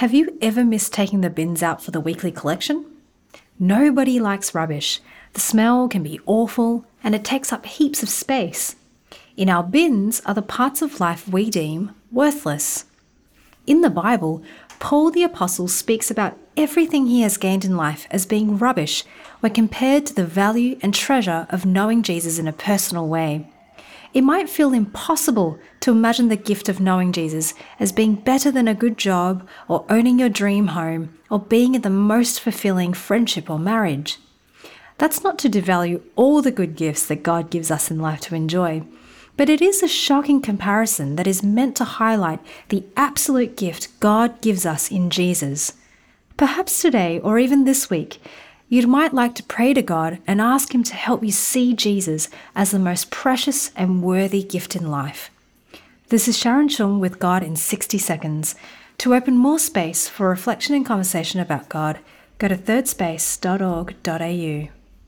Have you ever missed taking the bins out for the weekly collection? Nobody likes rubbish. The smell can be awful and it takes up heaps of space. In our bins are the parts of life we deem worthless. In the Bible, Paul the Apostle speaks about everything he has gained in life as being rubbish when compared to the value and treasure of knowing Jesus in a personal way. It might feel impossible to imagine the gift of knowing Jesus as being better than a good job or owning your dream home or being in the most fulfilling friendship or marriage. That's not to devalue all the good gifts that God gives us in life to enjoy, but it is a shocking comparison that is meant to highlight the absolute gift God gives us in Jesus. Perhaps today or even this week, you might like to pray to God and ask Him to help you see Jesus as the most precious and worthy gift in life. This is Sharon Chung with God in 60 Seconds. To open more space for reflection and conversation about God, go to thirdspace.org.au.